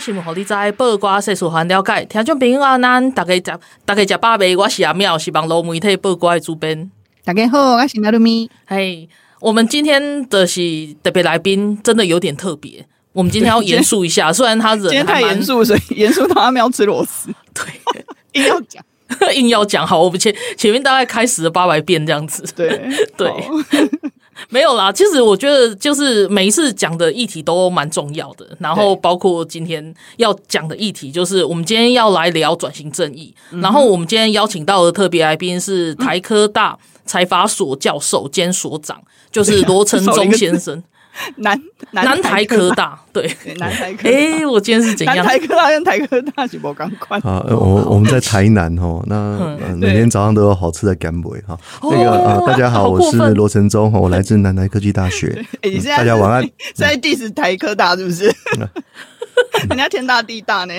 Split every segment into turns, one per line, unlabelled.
新闻，互你知；报瓜世事，互咱了解。报瓜全世界。
报瓜新闻，互你知；报瓜世事，还了解。听众朋友啊，咱大家食，大家食饱未？我是阿妙，是网络媒体报瓜的主编。
大家好，我是阿鲁咪。
嘿，我们今天的是特别来宾，真的有点特别。我们今天要严肃一下，虽然他人
今天太严肃，所以严肃到阿妙吃螺丝。
对，
硬要讲，
硬要讲。好，我们前前面大概开始了八百遍这样子。
对
对。没有啦，其实我觉得就是每一次讲的议题都蛮重要的，然后包括今天要讲的议题，就是我们今天要来聊转型正义，嗯、然后我们今天邀请到的特别来宾是台科大财法所教授兼所长，嗯、就是罗承宗先生。
南南，
南台科大，
对，南台科。
哎、欸，我今天是怎样？
南台科大跟台科大是不刚快
啊？我我们在台南哦，那、呃、每天早上都有好吃的干贝哈。那个呃，大家好，我是罗承忠，我来自南台科技大
学。
大家晚安。
在第十台科大是不是？人家天大地大呢，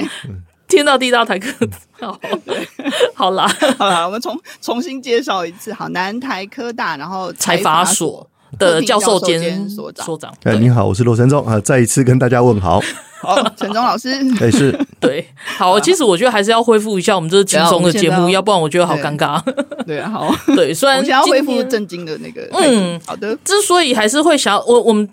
天大地大台科。好，好啦，
好啦，我们重重新介绍一次。好，南台科大，然后
财法所。的教授兼所长，所长，
哎，你好，我是罗承宗啊，再一次跟大家问好。
好，陈忠老师，
哎，是
对，好，其实我觉得还是要恢复一下我们这个轻松的节目，要不然我觉得好尴尬。
对啊，好，
对，虽然
想要恢复正经的那个，嗯，好的。
之所以还是会想要我我们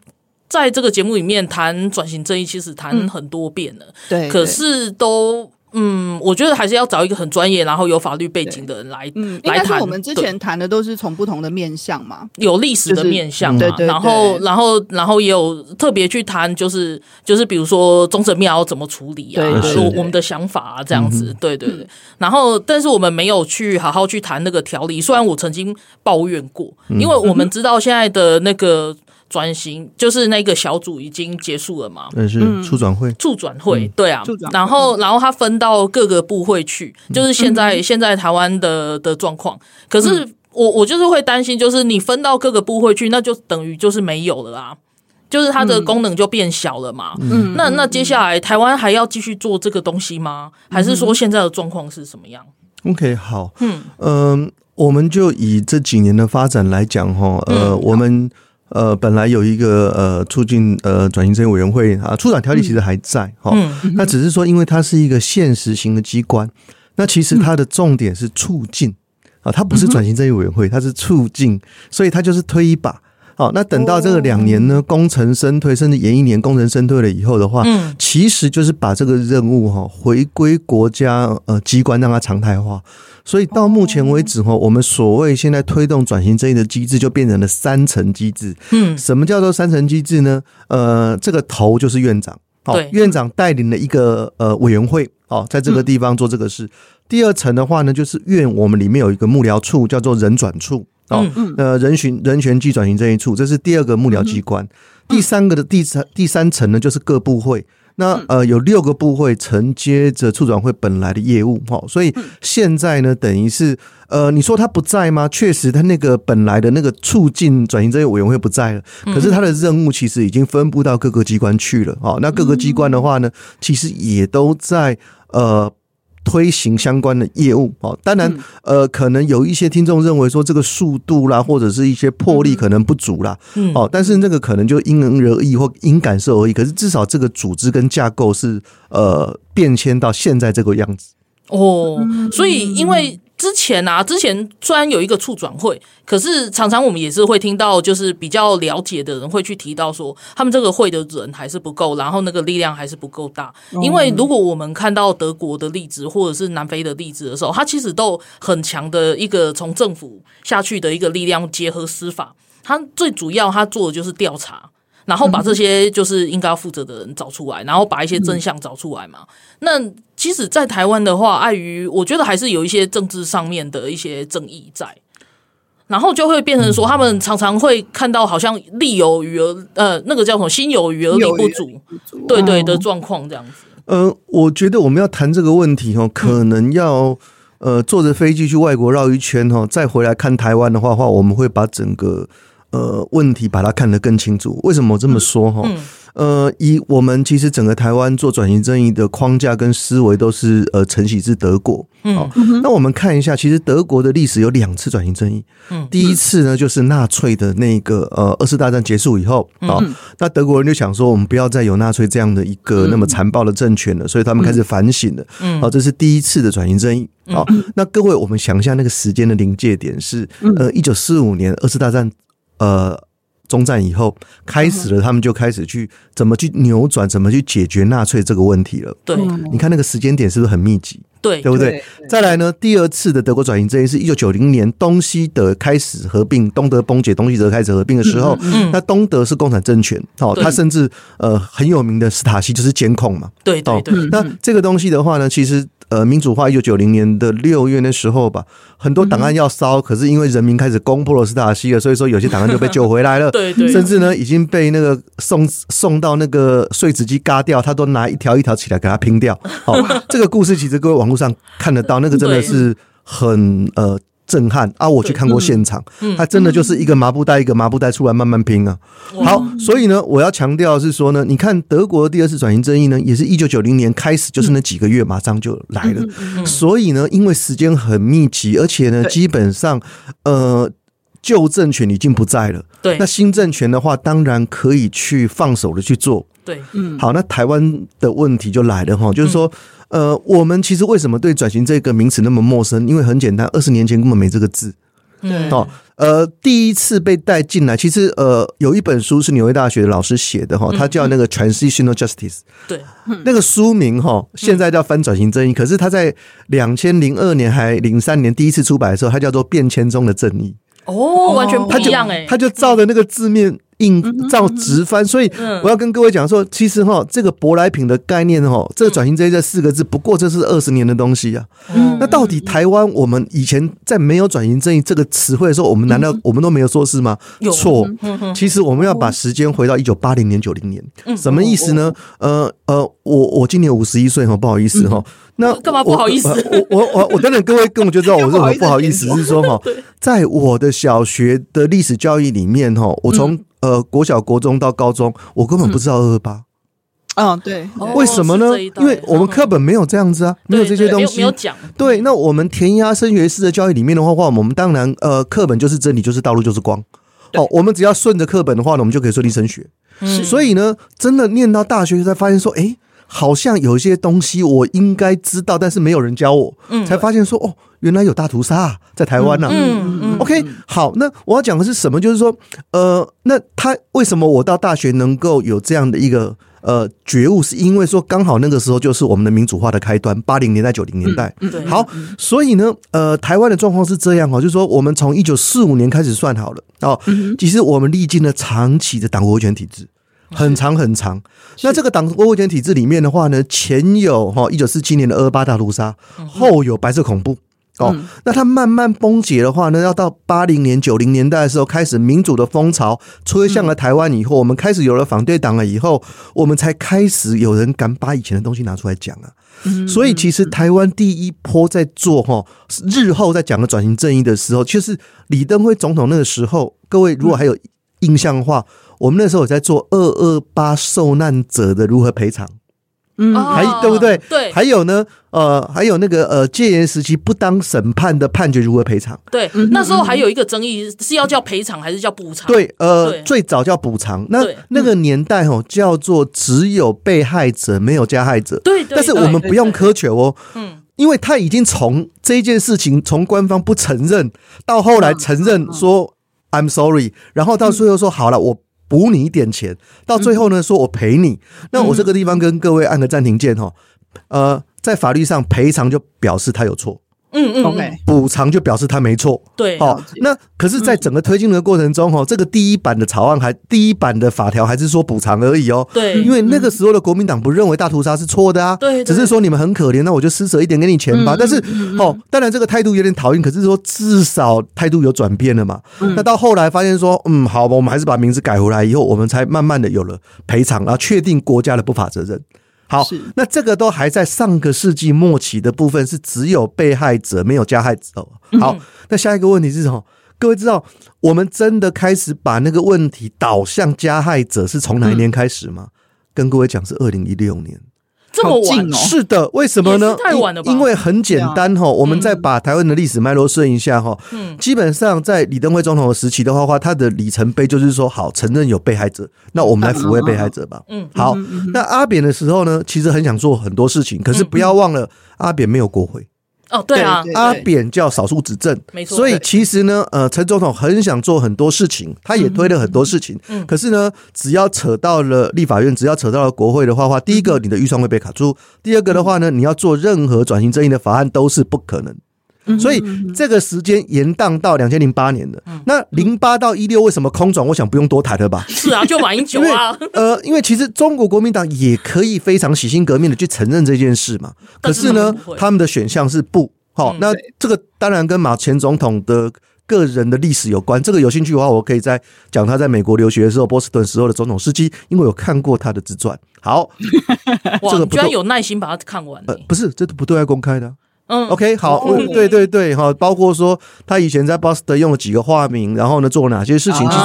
在这个节目里面谈转型正义，其实谈很多遍了，对，可是都。嗯，我觉得还是要找一个很专业，然后有法律背景的人来，嗯，来谈。
我们之前谈的都是从不同的面向嘛，
有历史的面向嘛，
就是嗯、
然后，然后，然后也有特别去谈，就是就是比如说中正庙要怎么处理啊，说我们的想法啊，这样子，对对对。然后，但是我们没有去好好去谈那个条例，虽然我曾经抱怨过，因为我们知道现在的那个。转型就是那个小组已经结束了嘛？
那是促转会，
促转会对啊。然后，然后他分到各个部会去，就是现在现在台湾的的状况。可是我我就是会担心，就是你分到各个部会去，那就等于就是没有了啦，就是它的功能就变小了嘛。嗯，那那接下来台湾还要继续做这个东西吗？还是说现在的状况是什么样
？OK，好，嗯嗯，我们就以这几年的发展来讲哈，呃，我们。呃，本来有一个呃促进呃转型正义委员会啊，促转条例其实还在哈，嗯，那只是说因为它是一个现实型的机关，那其实它的重点是促进啊，它不是转型正义委员会，它是促进，所以它就是推一把。好，那等到这个两年呢，功成身退，甚至延一年功成身退了以后的话，嗯，其实就是把这个任务哈回归国家呃机关，让它常态化。所以到目前为止哈，我们所谓现在推动转型正义的机制，就变成了三层机制。嗯，什么叫做三层机制呢？呃，这个头就是院长，好，院长带领了一个呃委员会，哦，在这个地方做这个事。第二层的话呢，就是院我们里面有一个幕僚处，叫做人转处。哦，呃，人权人权暨转型正义处，这是第二个幕僚机关。第三个的第三第三层呢，就是各部会。那呃，有六个部会承接着促转会本来的业务，哈，所以现在呢，等于是呃，你说他不在吗？确实，他那个本来的那个促进转型正义委员会不在了，可是他的任务其实已经分布到各个机关去了，哈。那各个机关的话呢，其实也都在呃。推行相关的业务哦，当然，呃，可能有一些听众认为说这个速度啦，或者是一些魄力可能不足啦，哦，但是那个可能就因人而异或因感受而异。可是至少这个组织跟架构是呃变迁到现在这个样子
哦，所以因为。之前啊，之前虽然有一个促转会，可是常常我们也是会听到，就是比较了解的人会去提到说，他们这个会的人还是不够，然后那个力量还是不够大。因为如果我们看到德国的例子或者是南非的例子的时候，它其实都很强的一个从政府下去的一个力量结合司法，它最主要它做的就是调查。然后把这些就是应该要负责的人找出来，然后把一些真相找出来嘛。那其实，在台湾的话，碍于我觉得还是有一些政治上面的一些争议在。然后就会变成说，他们常常会看到好像力有余而呃，那个叫什么心有余而力不足，对对的状况这样子。
呃，我觉得我们要谈这个问题哦，可能要呃坐着飞机去外国绕一圈哦，再回来看台湾的话话，我们会把整个呃问题把它看得更清楚。为什么我这么说哈？嗯呃，以我们其实整个台湾做转型正义的框架跟思维都是呃承袭自德国。好，那我们看一下，其实德国的历史有两次转型正义。嗯，第一次呢，就是纳粹的那个呃二次大战结束以后啊，那德国人就想说，我们不要再有纳粹这样的一个那么残暴的政权了，所以他们开始反省了。嗯，好，这是第一次的转型正义。好，那各位，我们想一下那个时间的临界点是呃一九四五年二次大战呃。中战以后开始了，他们就开始去怎么去扭转，怎么去解决纳粹这个问题了。
对，
你看那个时间点是不是很密集？
对，
对不对？再来呢，第二次的德国转型这一是一九九零年东西德开始合并，东德崩解，东西德开始合并的时候，那东德是共产政权，哦，他甚至呃很有名的斯塔西就是监控嘛。
对对对。
那这个东西的话呢，其实。呃，民主化一九九零年的六月那时候吧，很多档案要烧，可是因为人民开始攻破了斯塔西了，所以说有些档案就被救回来了。
对对，
甚至呢已经被那个送送到那个碎纸机嘎掉，他都拿一条一条起来给他拼掉。好，这个故事其实各位网络上看得到，那个真的是很呃。震撼啊！我去看过现场，他真的就是一个麻布袋一个麻布袋出来慢慢拼啊。好，所以呢，我要强调是说呢，你看德国的第二次转型正义呢，也是一九九零年开始，就是那几个月马上就来了。所以呢，因为时间很密集，而且呢，基本上呃旧政权已经不在了。
对，
那新政权的话，当然可以去放手的去做。
对，
嗯，好，那台湾的问题就来了哈，就是说。呃，我们其实为什么对转型这个名词那么陌生？因为很简单，二十年前根本没这个字。
对
哦，呃，第一次被带进来，其实呃，有一本书是纽约大学的老师写的哈，他叫那个 Transitional Justice。
对，
那个书名哈，现在叫翻转型正义，可是他在两千零二年还零三年第一次出版的时候，它叫做变迁中的正义。
哦，完全不一样哎，
他就照着那个字面。硬照直翻，所以我要跟各位讲说，其实哈，这个舶来品的概念哈，这个转型正义这四个字，不过这是二十年的东西啊。那到底台湾我们以前在没有转型正义这个词汇的时候，我们难道我们都没有做事吗？错，其实我们要把时间回到一九八零年、九零年，什么意思呢？呃呃，我我今年五十一岁哈，不好意思哈。那
干嘛不好意思？
我我我我等等，各位跟我就知道我是很 不好意思，是说哈，在我的小学的历史教育里面哈，我从呃，国小、国中到高中，我根本不知道二二八。
嗯，对，
为什么呢？因为我们课本没有这样子啊，没有这些东西，
没有讲。
对，那我们填鸭升学式的教育里面的话，话我们当然呃，课本就是真理，就是道路，就是光。哦，我们只要顺着课本的话呢，我们就可以顺利升学。所以呢，真的念到大学才发现说，哎。好像有一些东西我应该知道，但是没有人教我，才发现说哦，原来有大屠杀在台湾呢。嗯嗯。OK，好，那我要讲的是什么？就是说，呃，那他为什么我到大学能够有这样的一个呃觉悟？是因为说刚好那个时候就是我们的民主化的开端，八零年代、九零年代。嗯好，所以呢，呃，台湾的状况是这样哦，就是说我们从一九四五年开始算好了哦，其实我们历经了长期的党国威权体制。很长很长，那这个党国威权体制里面的话呢，前有哈一九四七年的二二八大屠杀，后有白色恐怖哦。那它慢慢崩解的话呢，要到八零年九零年代的时候，开始民主的风潮吹向了台湾以后，我们开始有了反对党了以后，我们才开始有人敢把以前的东西拿出来讲啊。所以其实台湾第一波在做哈，日后在讲的转型正义的时候，就是李登辉总统那个时候，各位如果还有印象的话。我们那时候有在做二二八受难者的如何赔偿，嗯，还对不对？
对，
还有呢，呃，还有那个呃戒严时期不当审判的判决如何赔偿？
对，那时候还有一个争议是要叫赔偿还是叫补偿？
对，呃，最早叫补偿。那那个年代哦，叫做只有被害者没有加害者。对，但是我们不用苛求哦，嗯，因为他已经从这件事情从官方不承认到后来承认说 I'm sorry，然后到最后说好了我。补你一点钱，到最后呢，说我赔你。那我这个地方跟各位按个暂停键哈。呃，在法律上赔偿就表示他有错
嗯嗯
，OK，
补偿就表示他没错。
对，
好，那可是，在整个推进的过程中，哈，这个第一版的草案还第一版的法条还是说补偿而已哦。
对，
因为那个时候的国民党不认为大屠杀是错的啊，
对，
只是说你们很可怜，那我就施舍一点给你钱吧。但是，哦，当然这个态度有点讨厌，可是说至少态度有转变了嘛。那到后来发现说，嗯，好吧，我们还是把名字改回来以后，我们才慢慢的有了赔偿，然后确定国家的不法责任。好，那这个都还在上个世纪末期的部分，是只有被害者没有加害者。好，那下一个问题是什么？各位知道，我们真的开始把那个问题导向加害者是从哪一年开始吗？跟各位讲，是二零一六年。
这么晚哦？
是的，为什么呢？
太晚了吧？
因为很简单哈，我们再把台湾的历史脉络顺一下哈。嗯，基本上在李登辉总统的时期的话，话他的里程碑就是说，好，承认有被害者，那我们来抚慰被害者吧。嗯，好。那阿扁的时候呢，其实很想做很多事情，可是不要忘了，阿扁没有国会。
哦，对啊，
阿扁叫少数执政，
没错。
所以其实呢，呃，陈总统很想做很多事情，他也推了很多事情。嗯，可是呢，只要扯到了立法院，只要扯到了国会的话，话第一个你的预算会被卡住，第二个的话呢，你要做任何转型正义的法案都是不可能。所以这个时间延宕到两千零八年的，那零八到一六为什么空转？我想不用多谈了吧？
是啊，就马英九啊。
呃，因为其实中国国民党也可以非常洗心革面的去承认这件事嘛。可是呢，他们的选项是不。好，那这个当然跟马前总统的个人的历史有关。这个有兴趣的话，我可以在讲他在美国留学的时候，波士顿时候的总统事迹，因为有看过他的自传。好，
这个居然有耐心把它看完。
呃，不是，这都不对外公开的。
嗯
，OK，好，对对对，哈，包括说他以前在 Boston 用了几个化名，然后呢做了哪些事情，其实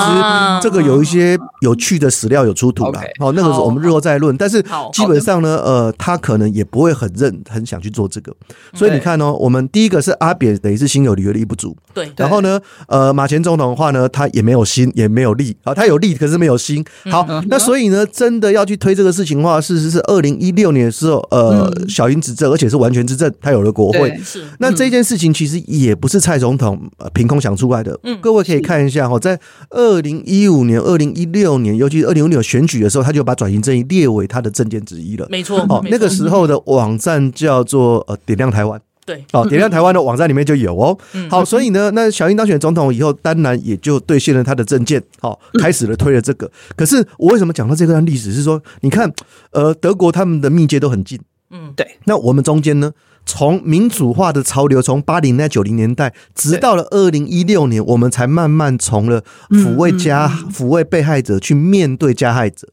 这个有一些有趣的史料有出土了，好，那个是我们日后再论，但是基本上呢，呃，他可能也不会很认很想去做这个，所以你看哦，我们第一个是阿扁等于是心有余而力不足，
对，
然后呢，呃，马前总统的话呢，他也没有心也没有力啊，他有力可是没有心，好，那所以呢，真的要去推这个事情的话，事实是二零一六年的时候，呃，小英执政，而且是完全执政，他有了国会。
是，
那这件事情其实也不是蔡总统凭空想出来的。嗯，各位可以看一下哈，在二零一五年、二零一六年，尤其是二零一六年选举的时候，他就把转型正义列为他的政见之一了。
没错，
哦，那个时候的网站叫做呃点亮台湾。
对，
哦，点亮台湾的网站里面就有哦。好，所以呢，那小英当选总统以后，当然也就兑现了他的政见，好，开始了推了这个。可是我为什么讲到这段历史？是说，你看，呃，德国他们的密接都很近。
嗯，
对。
那我们中间呢？从民主化的潮流，从八零年代、九零年代，直到了二零一六年，我们才慢慢从了抚慰加抚慰被害者去面对加害者。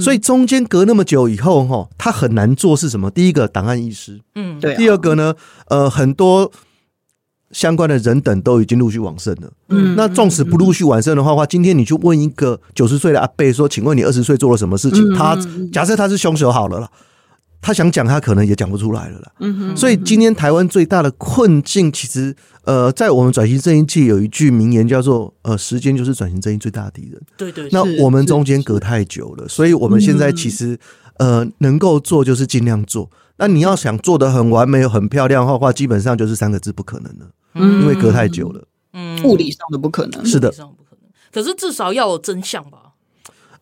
所以中间隔那么久以后，哈，他很难做是什么？第一个，档案遗失，
嗯，
对。
第二个呢，呃，很多相关的人等都已经陆续往生了。嗯，那纵使不陆续往生的话，话今天你去问一个九十岁的阿伯说：“请问你二十岁做了什么事情？”他假设他是凶手好了啦。他想讲，他可能也讲不出来了啦。嗯哼。所以今天台湾最大的困境，其实呃，在我们转型正义界有一句名言叫做“呃，时间就是转型正义最大的敌人”。
对对。
那我们中间隔太久了，所以我们现在其实呃，能够做就是尽量做。那你要想做的很完美、很漂亮的话，基本上就是三个字：不可能了。嗯。因为隔太久了。
嗯。物理上的不可能。
是的。
物理上不可能。可是至少要有真相吧。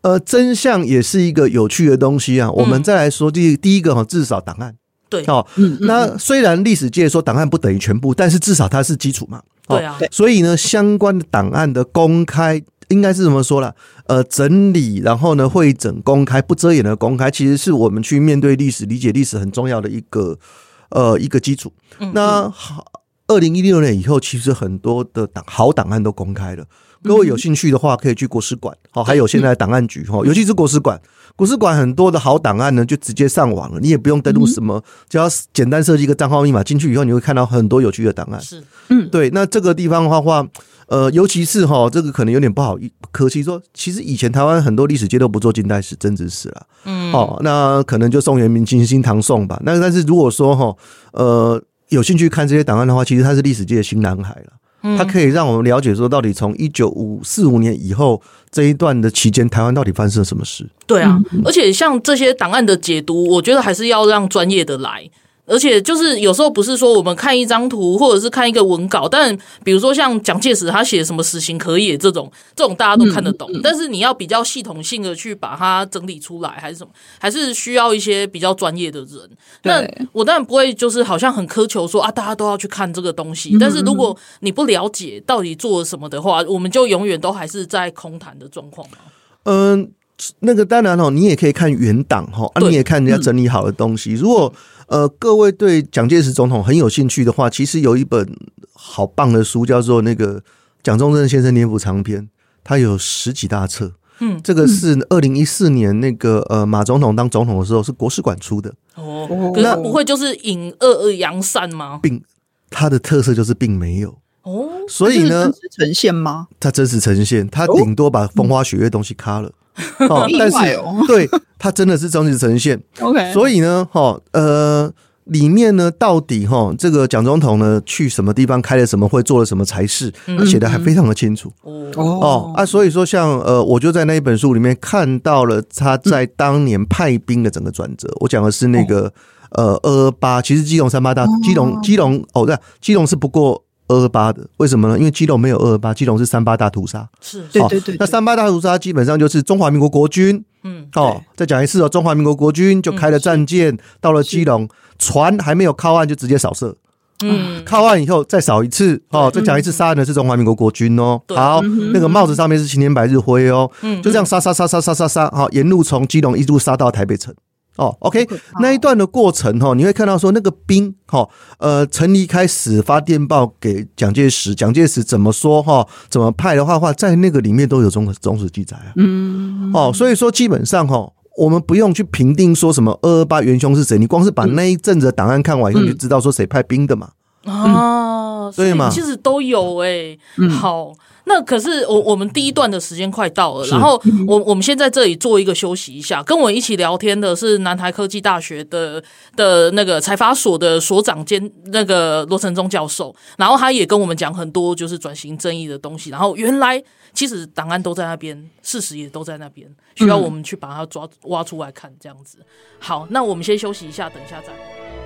呃，真相也是一个有趣的东西啊。我们再来说第第一个哈，至少档案
对
哦。那虽然历史界说档案不等于全部，但是至少它是基础嘛。
对啊。
所以呢，相关的档案的公开，应该是怎么说了？呃，整理，然后呢，会整、公开、不遮掩的公开，其实是我们去面对历史、理解历史很重要的一个呃一个基础。那好，二零一六年以后，其实很多的档好档案都公开了。各位有兴趣的话，可以去国史馆，哦，还有现在档案局，哈，尤其是国史馆，国史馆很多的好档案呢，就直接上网了，你也不用登录什么，只要简单设计一个账号密码进去以后，你会看到很多有趣的档案。
是，
嗯，对。那这个地方的话，话，呃，尤其是哈，这个可能有点不好意思，可惜说，其实以前台湾很多历史界都不做近代史、政治史了，嗯，哦，那可能就宋元明清、新唐宋吧。那但是如果说哈，呃，有兴趣看这些档案的话，其实它是历史界的新男孩了。它可以让我们了解说，到底从一九五四五年以后这一段的期间，台湾到底发生了什么事？
对啊，而且像这些档案的解读，我觉得还是要让专业的来。而且就是有时候不是说我们看一张图或者是看一个文稿，但比如说像蒋介石他写什么死刑可以这种，这种大家都看得懂。嗯嗯、但是你要比较系统性的去把它整理出来，还是什么，还是需要一些比较专业的人。那我当然不会就是好像很苛求说啊，大家都要去看这个东西。但是如果你不了解到底做了什么的话，我们就永远都还是在空谈的状况嘛。
嗯。那个当然哦，你也可以看原档哈，啊，你也看人家整理好的东西。如果呃各位对蒋介石总统很有兴趣的话，其实有一本好棒的书，叫做那个蒋中正先生年谱长篇，它有十几大册。嗯，这个是二零一四年那个呃马总统当总统的时候，是国史馆出的。
哦，可是不会就是引恶而扬善吗？
并它的特色就是并没有哦，所以呢，
呈现吗？
它真实呈现，它顶多把风花雪月东西卡了。哦，但是 对它真的是真实呈现。OK，所以呢，哈呃，里面呢，到底哈这个蒋总统呢去什么地方开了什么会，做了什么差事，写的还非常的清楚。哦哦啊，所以说像呃，我就在那一本书里面看到了他在当年派兵的整个转折。我讲的是那个呃二二八，其实基隆三八大，基隆基隆哦对，基隆是不过。二二八的，为什么呢？因为基隆没有二二八，基隆是三八大屠杀。
是，对对对。
那三八大屠杀基本上就是中华民国国军，嗯，哦，再讲一次哦，中华民国国军就开了战舰到了基隆，船还没有靠岸就直接扫射，嗯，靠岸以后再扫一次，哦，再讲一次杀人的是中华民国国军哦。好，那个帽子上面是青天白日灰哦，嗯就这样杀杀杀杀杀杀杀，好，沿路从基隆一路杀到台北城。哦，OK，那一段的过程哈，你会看到说那个兵哈，呃，陈离开始发电报给蒋介石，蒋介石怎么说哈，怎么派的话话，在那个里面都有忠忠实记载啊。嗯，哦，所以说基本上哈，我们不用去评定说什么二二八元凶是谁，你光是把那一阵子的档案看完以后，你就知道说谁派兵的嘛。
啊，对嘛，其实都有哎，好。那可是我我们第一段的时间快到了，然后我我们先在这里做一个休息一下。跟我一起聊天的是南台科技大学的的那个财发所的所长兼那个罗成忠教授，然后他也跟我们讲很多就是转型正义的东西。然后原来其实档案都在那边，事实也都在那边，需要我们去把它抓挖出来看这样子。好，那我们先休息一下，等一下再。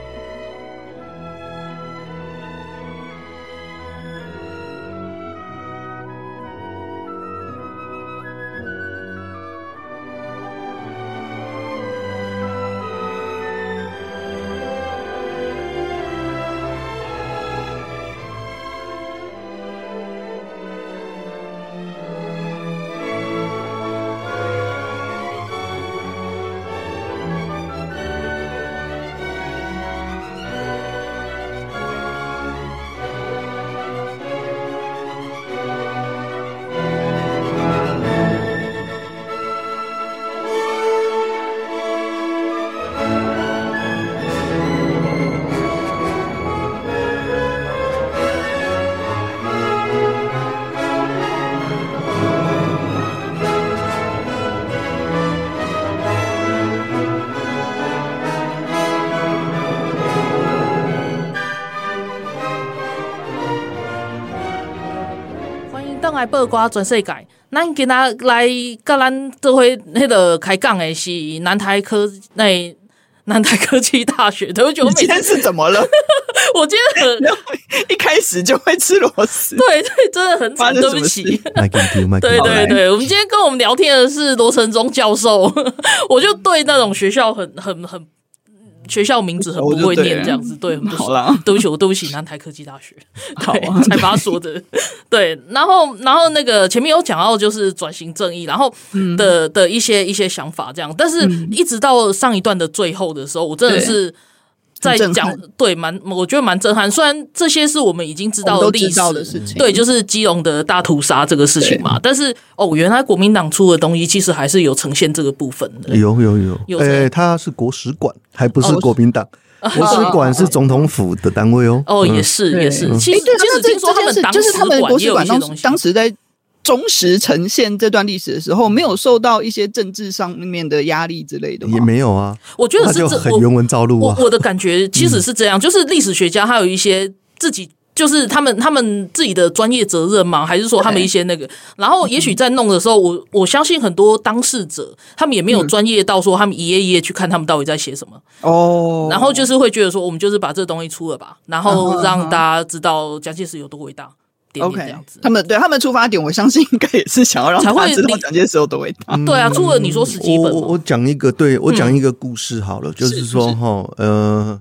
来八卦全世界，咱今仔来跟咱这回那个开讲的是南台科那南台科技大学。对不起，我
今天是怎么了？
我今天很
一开始就会吃螺丝，
对对，真的很惨。对不起，对对对，我们今天跟我们聊天的是罗成忠教授，我就对那种学校很很很。学校名字很不会念，这样子对，很不 好啦。对不起，我对不起南台科技大学，对，才把他说的 对。然后，然后那个前面有讲到就是转型正义，然后的的一些一些想法这样，但是一直到上一段的最后的时候，我真的是。在讲对，蛮我觉得蛮震撼。虽然这些是我们已经知道的历史的事情，对，就是基隆的大屠杀这个事情嘛。但是哦，原来国民党出的东西其实还是有呈现这个部分的。
有有有，哎，他是国史馆，还不是国民党。国史馆是总统府的单位哦。
哦，也是也是。其实其实听说他们当时国史馆当
当时在。忠实呈现这段历史的时候，没有受到一些政治上面的压力之类的吗？
也没有啊。
我觉得是这
很原文照录啊。
我我的感觉其实是这样，就是历史学家他有一些自己就是他们他们自己的专业责任吗？还是说他们一些那个？然后也许在弄的时候，我我相信很多当事者他们也没有专业到说他们一页一页去看他们到底在写什么
哦。
然后就是会觉得说，我们就是把这东西出了吧，然后让大家知道蒋介石有多伟大。点点这样子
OK，他们对他们出发点，我相信应该也是想要让他知道蒋介石有多伟大。
对啊，除了你说十几本，
我我讲一个，对我讲一个故事好了，就是说哈，呃，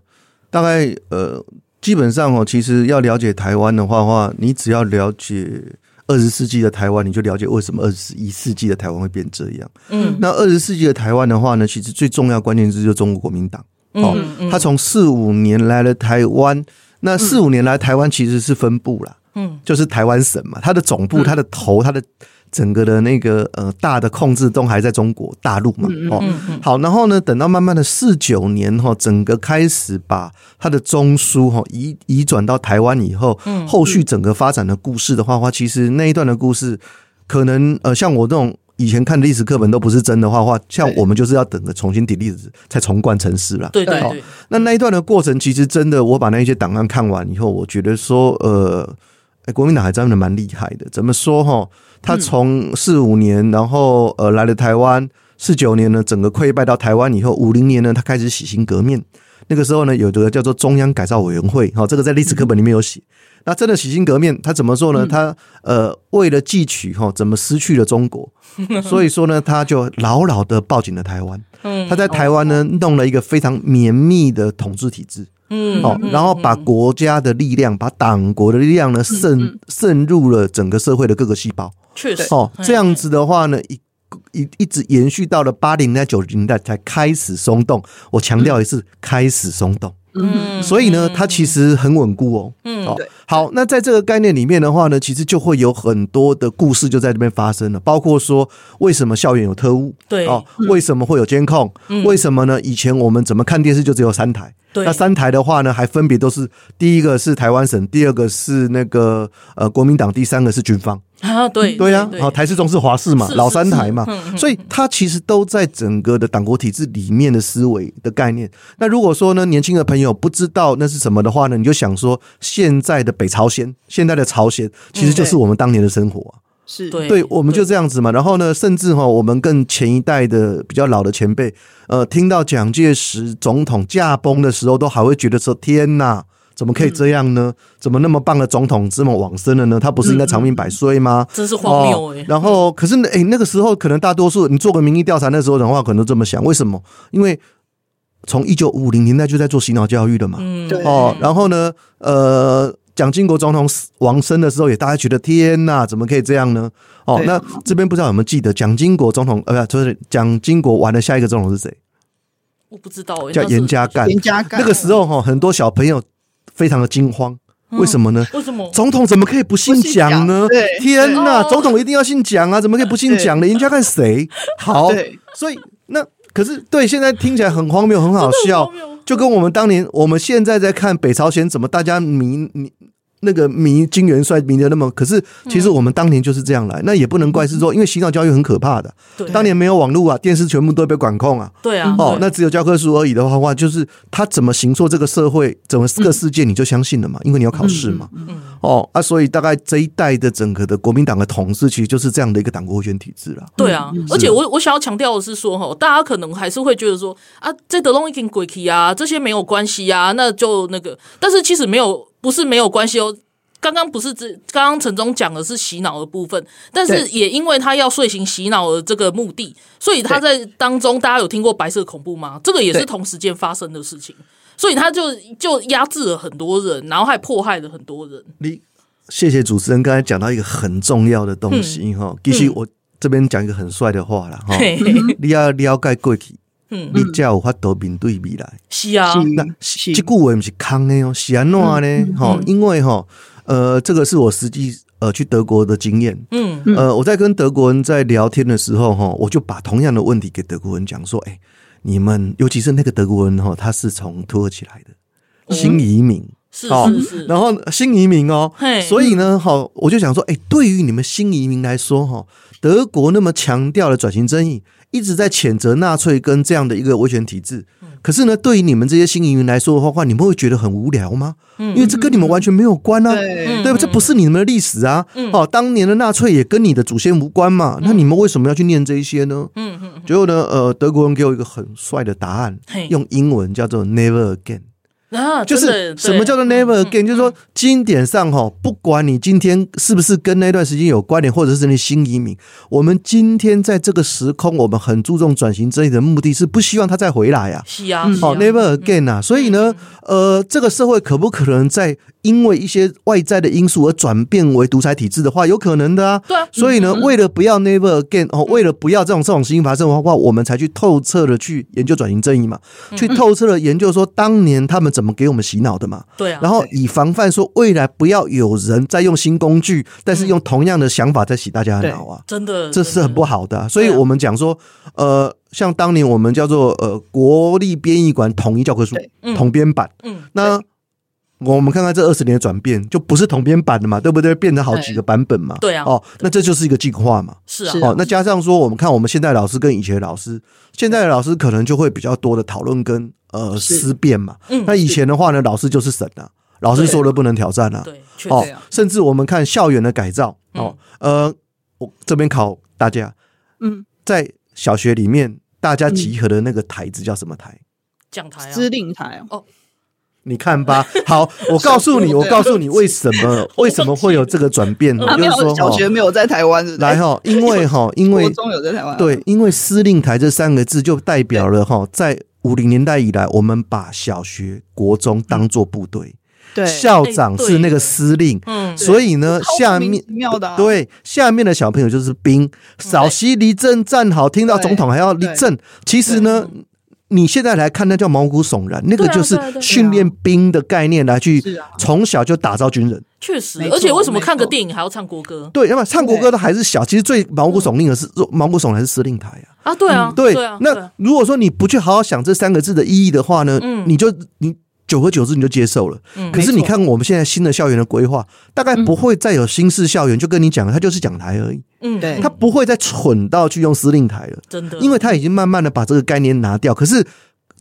大概呃。基本上哦，其实要了解台湾的话话，你只要了解二十世纪的台湾，你就了解为什么二十一世纪的台湾会变这样。嗯，那二十世纪的台湾的话呢，其实最重要关键字就是中国国民党。哦，他从四五年来了台湾，那四五年来台湾其实是分部啦，嗯，就是台湾省嘛，它的总部、它的头、它的。整个的那个呃大的控制都还在中国大陆嘛，哦，好，然后呢，等到慢慢的四九年哈，整个开始把它的中枢哈移移转到台湾以后，后续整个发展的故事的话话，其实那一段的故事，可能呃像我这种以前看的历史课本都不是真的话话，像我们就是要等着重新抵历史，才重灌城市了。
对对对，
那那一段的过程，其实真的我把那一些档案看完以后，我觉得说呃。哎，国民党还真的蛮厉害的。怎么说哈？他从四五年，然后呃来了台湾，四九年呢，整个溃败到台湾以后，五零年呢，他开始洗心革面。那个时候呢，有个叫做中央改造委员会，哈，这个在历史课本里面有写。那真的洗心革面，他怎么做呢？他呃为了汲取哈，怎么失去了中国？所以说呢，他就牢牢的抱紧了台湾。他在台湾呢，弄了一个非常绵密的统治体制。嗯，哦，然后把国家的力量，把党国的力量呢渗渗入了整个社会的各个细胞。
确实，
哦，这样子的话呢，一一一直延续到了八零年代、九零年代才开始松动。我强调一次，开始松动。嗯，所以呢，它其实很稳固哦。嗯，好，好，那在这个概念里面的话呢，其实就会有很多的故事就在这边发生了，包括说为什么校园有特务？
对，
哦，为什么会有监控？为什么呢？以前我们怎么看电视就只有三台？那三台的话呢，还分别都是第一个是台湾省，第二个是那个呃国民党，第三个是军方
啊，对
对呀，好，台视、中视、华视嘛，老三台嘛，所以它其实都在整个的党国体制里面的思维的概念。那如果说呢，年轻的朋友不知道那是什么的话呢，你就想说现在的北朝鲜，现在的朝鲜，其实就是我们当年的生活啊。
是
对，
对，我们就这样子嘛。然后呢，甚至哈，我们更前一代的比较老的前辈，呃，听到蒋介石总统驾崩的时候，都还会觉得说：天哪，怎么可以这样呢？怎么那么棒的总统这么往生了呢？他不是应该长命百岁吗？
真是荒谬哎。
然后，可是哎，那个时候可能大多数你做个民意调查，那时候的话可能都这么想。为什么？因为从一九五零年代就在做洗脑教育的嘛。嗯，对。哦，然后呢，呃。蒋经国总统死亡生的时候，也大家觉得天呐，怎么可以这样呢？哦，那这边不知道有没有记得蒋经国总统？呃，不，就是蒋经国完的，下一个总统是谁？
我不知道诶，
叫严家淦。
严家淦
那个时候哈，很多小朋友非常的惊慌，为什么呢？
为什么
总统怎么可以不姓蒋呢？天呐，总统一定要姓蒋啊，怎么可以不姓蒋呢？严家淦谁？好，所以那可是对，现在听起来很荒谬，很好笑。就跟我们当年，我们现在在看北朝鲜，怎么大家迷迷那个迷金元帅迷的那么，可是其实我们当年就是这样来，那也不能怪是说，因为洗脑教育很可怕的，当年没有网络啊，电视全部都被管控啊，
对啊，
哦，那只有教科书而已的话话，就是他怎么行塑这个社会，怎么个世界，你就相信了嘛，因为你要考试嘛，哦啊，所以大概这一代的整个的国民党的统治，其实就是这样的一个党国威权体制了。
对啊，而且我我想要强调的是说，哈，大家可能还是会觉得说啊，这德隆已经过去啊，这些没有关系啊，那就那个，但是其实没有，不是没有关系哦。刚刚不是这，刚刚陈总讲的是洗脑的部分，但是也因为他要遂行洗脑的这个目的，所以他在当中，大家有听过白色恐怖吗？这个也是同时间发生的事情，所以他就就压制了很多人，然后还迫害了很多人。
你谢谢主持人刚才讲到一个很重要的东西哈，其实我这边讲一个很帅的话了哈，你要了解过去，嗯，你才有法度面对未来。
是啊，
那这句话不是空的哦，是安怎呢？哈，因为哈。呃，这个是我实际呃去德国的经验。嗯，呃，我在跟德国人在聊天的时候，哈，我就把同样的问题给德国人讲说，哎，你们尤其是那个德国人哈，他是从土耳其来的新移民，
是是是，
然后新移民哦，所以呢，哈，我就想说，哎，对于你们新移民来说，哈，德国那么强调的转型正义，一直在谴责纳粹跟这样的一个威权体制。可是呢，对于你们这些新移民来说的话，你们会觉得很无聊吗？嗯，因为这跟你们完全没有关啊，对，对吧？这不是你们的历史啊。哦，当年的纳粹也跟你的祖先无关嘛。那你们为什么要去念这一些呢？嗯嗯。结果呢，呃，德国人给我一个很帅的答案，用英文叫做 “never again”。
啊，
就是什么叫做 never again？、嗯、就是说经典上哈，不管你今天是不是跟那段时间有关联，或者是你新移民，我们今天在这个时空，我们很注重转型正义的目的是不希望他再回来啊。
是啊，
好、嗯、never again 啊。所以呢，呃，这个社会可不可能在因为一些外在的因素而转变为独裁体制的话，有可能的啊。
对啊。
所以呢，为了不要 never again 哦，为了不要这种这种事情发生的话，我们才去透彻的去研究转型正义嘛，去透彻的研究说当年他们怎么给我们洗脑的。嘛，
对啊，
然后以防范说未来不要有人再用新工具，但是用同样的想法在洗大家的脑啊，
真的，
这是很不好的。所以我们讲说，呃，像当年我们叫做呃国立编译馆统一教科书统编版，嗯，那我们看看这二十年的转变，就不是同编版的嘛，对不对？变成好几个版本嘛，
对啊，
哦，那这就是一个进化嘛，
是啊，
哦，那加上说我们看我们现在老师跟以前的老师，现在的老师可能就会比较多的讨论跟。呃，思辨嘛。嗯，那以前的话呢，老师就是神啊，老师说了不能挑战啊。
对，
哦，甚至我们看校园的改造哦，呃，我这边考大家，嗯，在小学里面大家集合的那个台子叫什么台？
讲台啊，
司令台哦。
你看吧，好，我告诉你，我告诉你为什么 为什么会有这个转变？
就是说，小学没有在台湾，
来 哈，因为哈，因为
中有在台湾，
对，因为司令台这三个字就代表了哈，在。五零年代以来，我们把小学、国中当做部队，对，校长是那个司令，嗯，所以呢，下面对下面的小朋友就是兵，稍息立正站好，听到总统还要立正。其实呢，你现在来看，那叫毛骨悚然，那个就是训练兵的概念来去从小就打造军人。
确实，而且为什么看个电影还要唱国歌？
对，要么唱国歌的还是小，其实最毛骨悚然的是毛骨悚然是司令台啊。
啊，对啊，
对，那如果说你不去好好想这三个字的意义的话呢，嗯，你就你久而久之你就接受了。嗯，可是你看我们现在新的校园的规划，大概不会再有新式校园，就跟你讲，它就是讲台而已。嗯，对，它不会再蠢到去用司令台了，真的，因为它已经慢慢的把这个概念拿掉。可是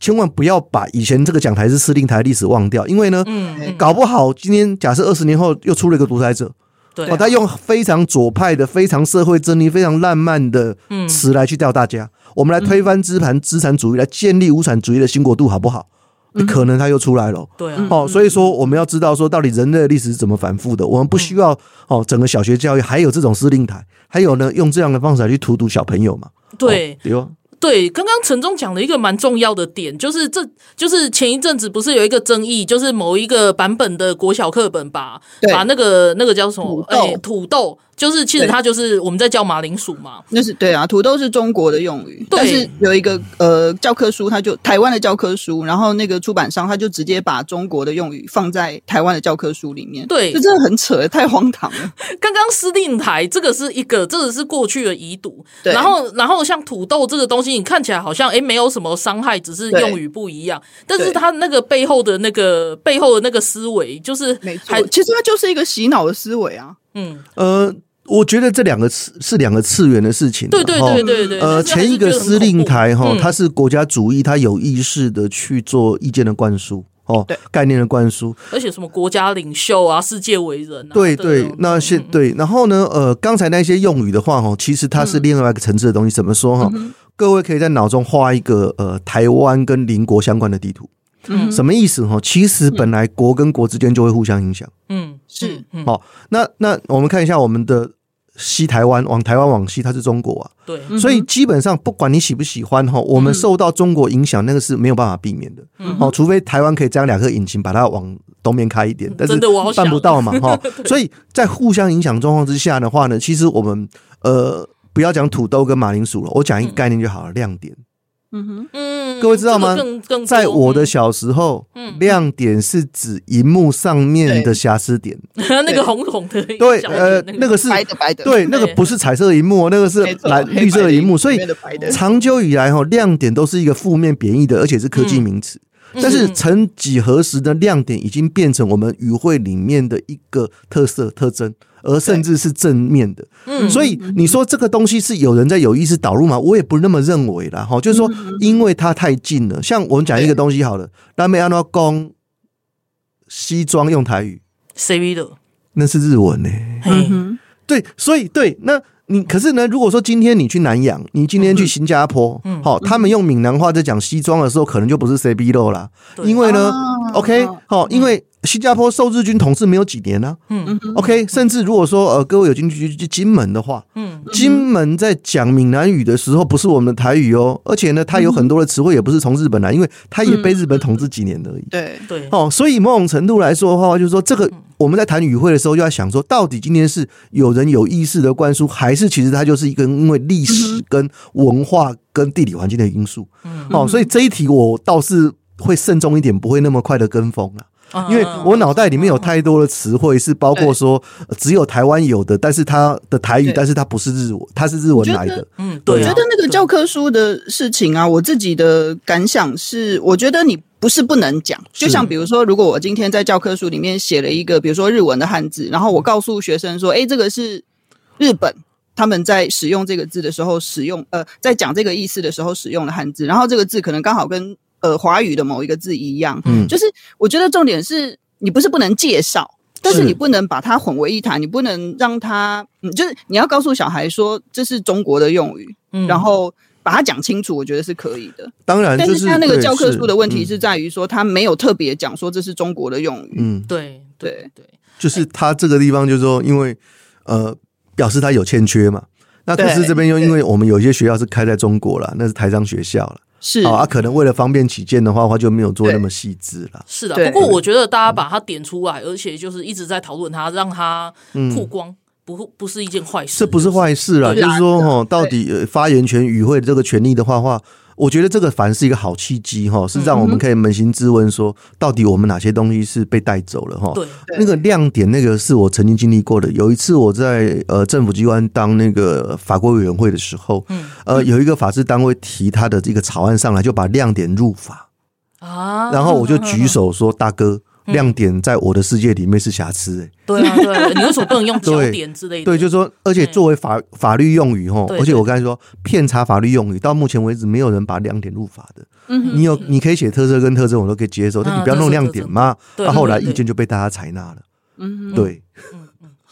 千万不要把以前这个讲台是司令台历史忘掉，因为呢，嗯，搞不好今天假设二十年后又出了一个独裁者。对、啊，他用非常左派的、非常社会正义、非常浪漫的词来去钓大家。嗯、我们来推翻资盘资产主义，来建立无产主义的新国度，好不好？嗯、可能他又出来了。对、啊，哦，所以说我们要知道说，到底人类的历史是怎么反复的。我们不需要哦，整个小学教育还有这种司令台，还有呢，用这样的方式来去荼毒小朋友嘛？
对，有、哦。对，刚刚陈忠讲了一个蛮重要的点，就是这就是前一阵子不是有一个争议，就是某一个版本的国小课本把把那个那个叫什么土豆，哎，土豆。就是其实它就是我们在叫马铃薯嘛，
那是对啊，土豆是中国的用语，对。但是有一个呃教科书，它就台湾的教科书，然后那个出版商他就直接把中国的用语放在台湾的教科书里面，对，这真的很扯，太荒唐了。
刚刚司令台这个是一个，这个是过去的遗毒，对。然后然后像土豆这个东西，你看起来好像诶没有什么伤害，只是用语不一样，但是它那个背后的那个背后的那个思维，就是
没错，其实它就是一个洗脑的思维啊。
嗯呃，我觉得这两个次是两个次元的事情。
对对对对对。
呃，前一个司令台哈，它是国家主义，它有意识的去做意见的灌输哦，对概念的灌输，
而且什么国家领袖啊，世界伟人啊。
对对，那些对，然后呢，呃，刚才那些用语的话哈，其实它是另外一个层次的东西。怎么说哈？各位可以在脑中画一个呃台湾跟邻国相关的地图。嗯，什么意思哈？其实本来国跟国之间就会互相影响。嗯，是。好，那那我们看一下我们的西台湾，往台湾往西，它是中国啊。对。所以基本上不管你喜不喜欢哈，我们受到中国影响，那个是没有办法避免的。嗯。好，除非台湾可以将两颗引擎把它往东面开一点，但是办不到嘛哈。所以在互相影响状况之下的话呢，其实我们呃不要讲土豆跟马铃薯了，我讲一个概念就好了，亮点。嗯哼，嗯，各位知道吗？在我的小时候，亮点是指荧幕上面的瑕疵点，
那个红红的，
对，呃，那个。是白的白的，对，那个不是彩色的荧幕，那个是蓝绿色的荧幕，所以长久以来哈，亮点都是一个负面贬义的，而且是科技名词。但是曾几何时的亮点已经变成我们语汇里面的一个特色特征。而甚至是正面的。嗯，所以你说这个东西是有人在有意识导入吗？我也不那么认为啦。哈，就是说，因为它太近了。像我们讲一个东西好了，拉美安诺讲西装用台语
，CV 的，
那是日文呢、欸。嗯哼，对，所以对那。你可是呢？如果说今天你去南洋，你今天去新加坡，嗯，好，他们用闽南话在讲西装的时候，可能就不是 C B 肉啦，因为呢，OK，好，因为。新加坡受日军统治没有几年呢、啊，嗯，OK，甚至如果说呃各位有进去去金门的话，嗯，金门在讲闽南语的时候不是我们的台语哦，而且呢，它有很多的词汇也不是从日本来，因为它也被日本统治几年而已，
对。对，
哦，所以某种程度来说的话，就是说这个我们在谈语汇的时候，就要想说，到底今天是有人有意识的灌输，还是其实它就是一个因为历史跟文化跟地理环境的因素，嗯，哦，所以这一题我倒是会慎重一点，不会那么快的跟风了。因为我脑袋里面有太多的词汇，是包括说只有台湾有的，但是它的台语，但是它不是日文，它是日文来的。
嗯，对。我觉得那个教科书的事情啊，我自己的感想是，我觉得你不是不能讲。就像比如说，如果我今天在教科书里面写了一个，比如说日文的汉字，然后我告诉学生说，哎，这个是日本他们在使用这个字的时候使用，呃，在讲这个意思的时候使用的汉字，然后这个字可能刚好跟。呃，华语的某一个字一样，嗯，就是我觉得重点是你不是不能介绍，但是你不能把它混为一谈，你不能让它，嗯，就是你要告诉小孩说这是中国的用语，嗯，然后把它讲清楚，我觉得是可以的。
当然，
但是他那个教科书的问题是在于说他没有特别讲说这是中国的用语，
嗯，对对对，
就是他这个地方就是说，因为呃，表示他有欠缺嘛，那可是这边又因为我们有些学校是开在中国了，那是台商学校了。
是
啊，可能为了方便起见的话，他就没有做那么细致了。
是的，不过我觉得大家把它点出来，而且就是一直在讨论它，让它曝光，不不是一件坏事。
这不是坏事啦，就是说哈，到底发言权、与会的这个权利的话话。我觉得这个反而是一个好契机哈，是让我们可以扪心自问说，到底我们哪些东西是被带走了哈？对，那个亮点，那个是我曾经经历过的。有一次我在呃政府机关当那个法规委员会的时候，嗯，呃，有一个法制单位提他的这个草案上来，就把亮点入法啊，然后我就举手说，大哥。亮点在我的世界里面是瑕疵，欸，
对啊，对，你为什么不能用 焦点之类的？
对，就是说，而且作为法法律用语哈，而且我刚才说骗查法律用语，到目前为止没有人把亮点入法的。嗯，你有你可以写特色跟特征，我都可以接受，但你不要弄亮点嘛。那后来意见就被大家采纳了。嗯，对。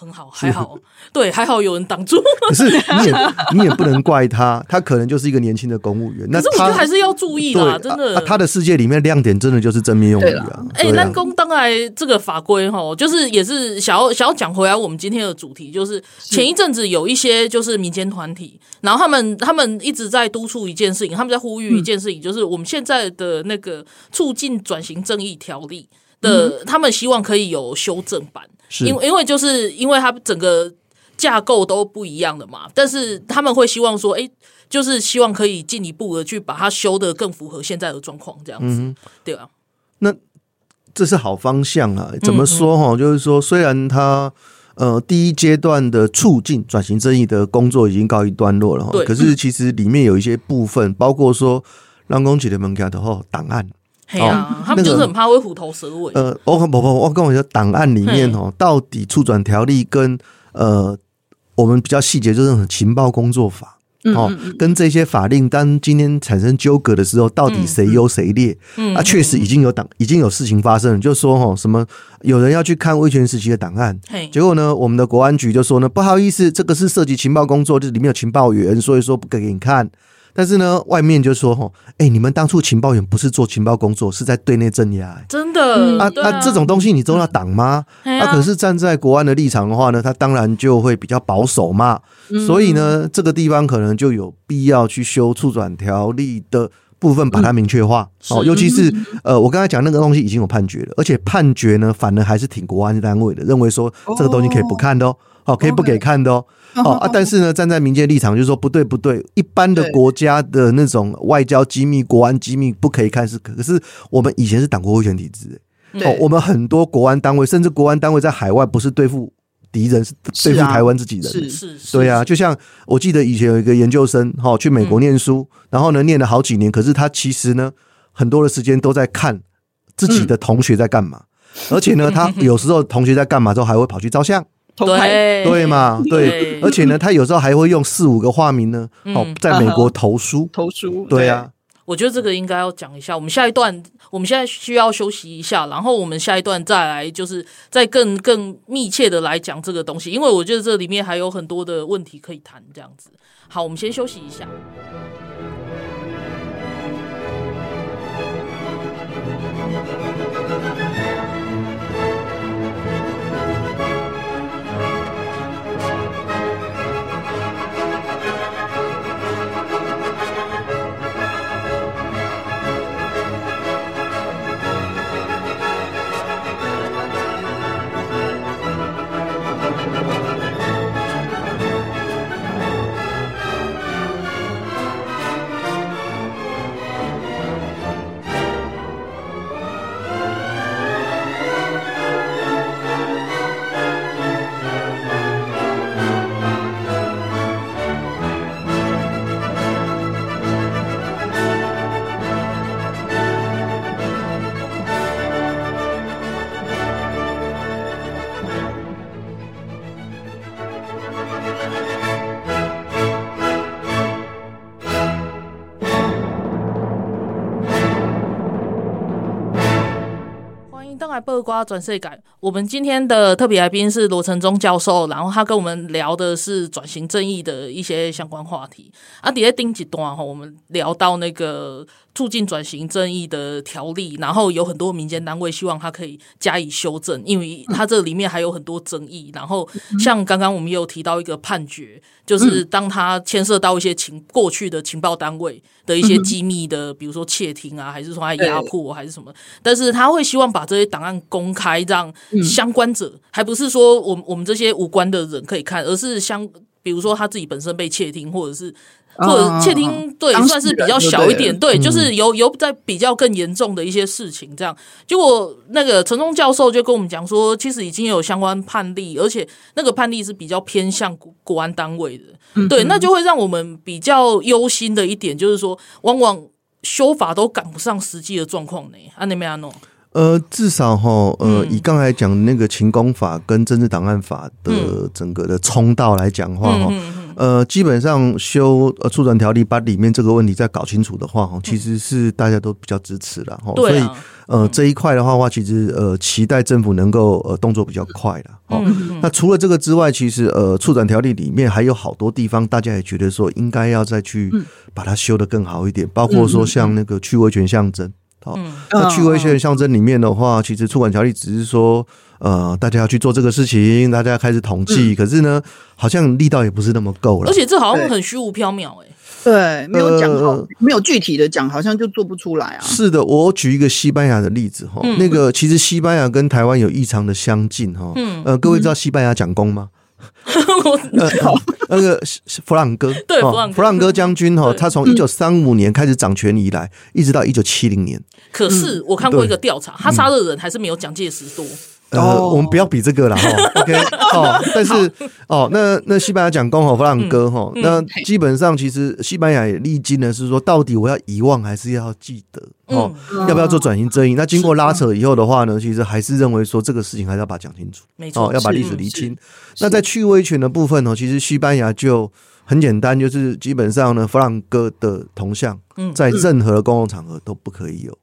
很好，还好，对，还好有人挡住。
可是你也你也不能怪他，他可能就是一个年轻的公务员。可
是我觉得还是要注意啦，真的。
他的世界里面亮点真的就是正面用语啊。
哎，那公当然这个法规哈，就是也是想要想要讲回来，我们今天的主题就是前一阵子有一些就是民间团体，然后他们他们一直在督促一件事情，他们在呼吁一件事情，就是我们现在的那个促进转型正义条例的，他们希望可以有修正版。因为因为就是因为它整个架构都不一样的嘛，但是他们会希望说，哎，就是希望可以进一步的去把它修的更符合现在的状况，这样子，嗯、对啊？
那这是好方向啊！怎么说哈？嗯、就是说，虽然它呃第一阶段的促进转型正义的工作已经告一段落了，哈，可是其实里面有一些部分，包括说让公企的门槛的后档案。
对啊，他们就是很怕会虎头蛇尾。
呃，我不不，我跟我说，档案里面哦，到底促转条例跟呃，我们比较细节就是情报工作法哦，跟这些法令，当今天产生纠葛的时候，到底谁优谁劣？嗯啊，确实已经有档，已经有事情发生了，就说哈，什么有人要去看威权时期的档案，结果呢，我们的国安局就说呢，不好意思，这个是涉及情报工作，就是里面有情报员，所以说不给你看。但是呢，外面就说：“吼，哎，你们当初情报员不是做情报工作，是在对内镇压。”
真的
啊啊！这种东西你都要挡吗？那可是站在国安的立场的话呢，他当然就会比较保守嘛。所以呢，这个地方可能就有必要去修促转条例的部分，把它明确化。哦，尤其是呃，我刚才讲那个东西已经有判决了，而且判决呢，反而还是挺国安单位的，认为说这个东西可以不看的哦，好，可以不给看的哦。哦啊，但是呢，站在民间立场就是说不对不对，一般的国家的那种外交机密、国安机密不可以看是可，可是我们以前是党国威权体制，哦，我们很多国安单位，甚至国安单位在海外不是对付敌人，是对付台湾自己人，是。是，对啊，就像我记得以前有一个研究生哈去美国念书，然后呢念了好几年，可是他其实呢很多的时间都在看自己的同学在干嘛，而且呢 他有时候同学在干嘛之后还会跑去照相。
对。
对嘛，对，而且呢，他有时候还会用四五个化名呢，哦，在美国投书，
投书，
对啊。
我觉得这个应该要讲一下。我们下一段，我们现在需要休息一下，然后我们下一段再来，就是再更更密切的来讲这个东西，因为我觉得这里面还有很多的问题可以谈。这样子，好，我们先休息一下。八卦转世界，我们今天的特别来宾是罗成忠教授，然后他跟我们聊的是转型正义的一些相关话题。啊，底下丁几段哈，我们聊到那个。促进转型正义的条例，然后有很多民间单位希望他可以加以修正，因为它这里面还有很多争议。然后像刚刚我们也有提到一个判决，就是当他牵涉到一些情过去的情报单位的一些机密的，比如说窃听啊，还是说他压迫还是什么，但是他会希望把这些档案公开，让相关者，还不是说我们我们这些无关的人可以看，而是相比如说他自己本身被窃听，或者是。或者窃听，对，算是比较小一点，对，就是有有在比较更严重的一些事情，这样。结果那个陈忠教授就跟我们讲说，其实已经有相关判例，而且那个判例是比较偏向国安单位的，对，那就会让我们比较忧心的一点，就是说，往往修法都赶不上实际的状况呢。安内梅亚诺，
呃，至少哈，呃，以刚才讲那个勤工法跟政治档案法的整个的冲道来讲的话哈。呃，基本上修呃促转条例，把里面这个问题再搞清楚的话，哈，其实是大家都比较支持的哈。所以呃这一块的话，话其实呃期待政府能够呃动作比较快了。哦，那除了这个之外，其实呃促转条例里面还有好多地方，大家也觉得说应该要再去把它修得更好一点，包括说像那个趣味权象征。好，那趣味权象征里面的话，其实出版条例只是说。呃，大家要去做这个事情，大家要开始统计，嗯、可是呢，好像力道也不是那么够了。
而且这好像很虚无缥缈哎，
对，没有讲好，呃、没有具体的讲，好像就做不出来啊。
是的，我举一个西班牙的例子哈，嗯、那个其实西班牙跟台湾有异常的相近哈。嗯，呃，各位知道西班牙讲公吗？
我知道，
那个弗朗哥，
对，
弗朗哥。将军哈，他从一九三五年开始掌权以来，一直到一九七零年。
可是我看过一个调查，他杀的人还是没有蒋介石多。
呃，我们不要比这个了 哈，OK，哦，但是哦，那那西班牙讲公哈弗朗哥哈，那基本上其实西班牙也历经的是说，到底我要遗忘还是要记得哦？要不要做转型正义？那经过拉扯以后的话呢，其实还是认为说这个事情还是要把它讲清楚，
没错，
要把历史厘清。那在趣味权的部分呢，其实西班牙就很简单，就是基本上呢，弗朗哥的铜像在任何的公共场合都不可以有。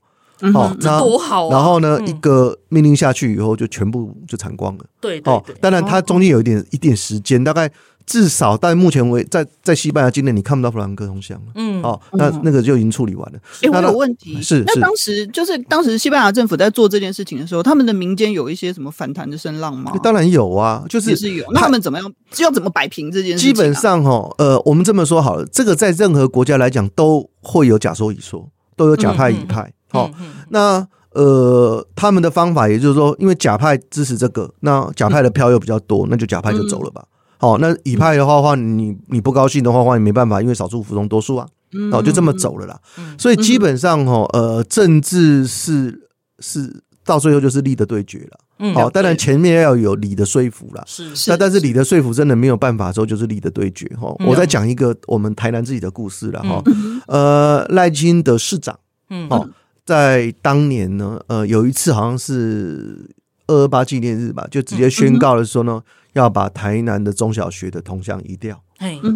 哦，那多好啊！
然后呢，一个命令下去以后，就全部就铲光了。
对，哦，
当然它中间有一点一点时间，大概至少到目前为在在西班牙境内，你看不到弗朗克铜像。嗯，哦，那那个就已经处理完了。
哎，我有问题。是，那当时就是当时西班牙政府在做这件事情的时候，他们的民间有一些什么反弹的声浪吗？
当然有啊，就是
是有。那他们怎么样？要怎么摆平这件事情？
基本上哈，呃，我们这么说好了，这个在任何国家来讲都会有假说乙说，都有假派乙派。好，那。呃，他们的方法也就是说，因为甲派支持这个，那甲派的票又比较多，那就甲派就走了吧。好，那乙派的话话，你你不高兴的话话，你没办法，因为少数服从多数啊，哦，就这么走了啦。所以基本上哈，呃，政治是是到最后就是利的对决了。好，当然前面要有理的说服了。是是。那但是理的说服真的没有办法的时候，就是利的对决哈。我再讲一个我们台南自己的故事了哈。呃，赖清德市长，嗯，好。在当年呢，呃，有一次好像是二二八纪念日吧，就直接宣告了说呢，要把台南的中小学的铜像移掉。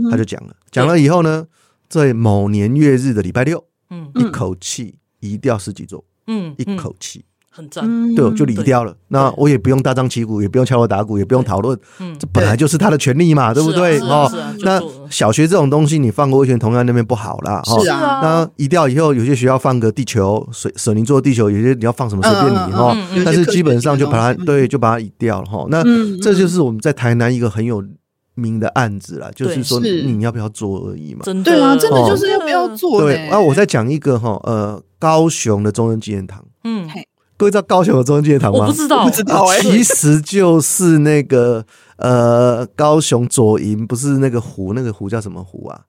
他就讲了，讲了以后呢，在某年月日的礼拜六，嗯，一口气移掉十几座，嗯，一口气。
很赞，
对，就离掉了。那我也不用大张旗鼓，也不用敲锣打鼓，也不用讨论，嗯，这本来就是他的权利嘛，对不对？哦，那小学这种东西，你放个威权同样那边不好啦。
是啊。
那移掉以后，有些学校放个地球，水水泥做地球，有些你要放什么随便你哈。但是基本上就把它，对，就把它移掉了哈。那这就是我们在台南一个很有名的案子啦，就是说你要不要做而已嘛。
真的，对啊，真的就是要不要做。
对，那我再讲一个哈，呃，高雄的中正纪念堂，嗯。各位知道高雄的中正纪念堂吗？
我不知道，
不知道。
其实就是那个呃，高雄左营，不是那个湖，那个湖叫什么湖啊？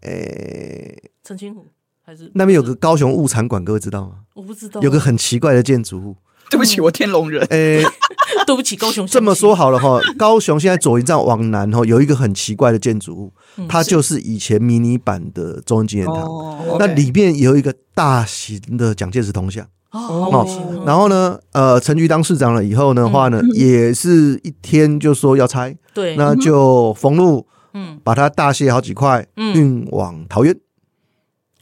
诶，
澄清湖还是
那边有个高雄物产馆，各位知道吗？
我不知道。
有个很奇怪的建筑物。
对不起，我天龙人。诶，
对不起，高雄。
这么说好了哈，高雄现在左营站往南哈，有一个很奇怪的建筑物，它就是以前迷你版的中央纪念堂。那里面有一个大型的蒋介石铜像。哦，然后呢，呃，陈局当市长了以后的话呢，也是一天就说要拆，
对，
那就封路，嗯，把它大卸好几块，嗯。运往桃园，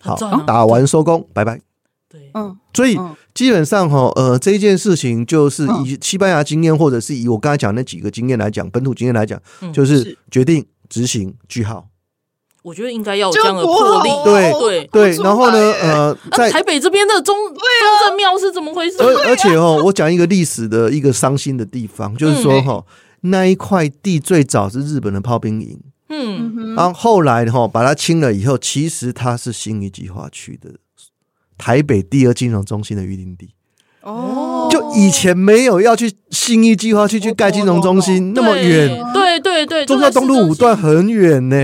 好，打完收工，拜拜。
对，
嗯，所以基本上哈，呃，这一件事情就是以西班牙经验，或者是以我刚才讲那几个经验来讲，本土经验来讲，就是。决定执行句号。
我觉得应该要有这样的魄力，
对对对。然后呢，呃，在
台北这边的中中正庙是怎么回事？
而而且哦，我讲一个历史的一个伤心的地方，就是说哈，那一块地最早是日本的炮兵营，嗯，然后后来哈把它清了以后，其实它是新一计划区的台北第二金融中心的预定地。哦，就以前没有要去新一计划去去盖金融中心那么远，
对对对，
中孝东路五段很远呢。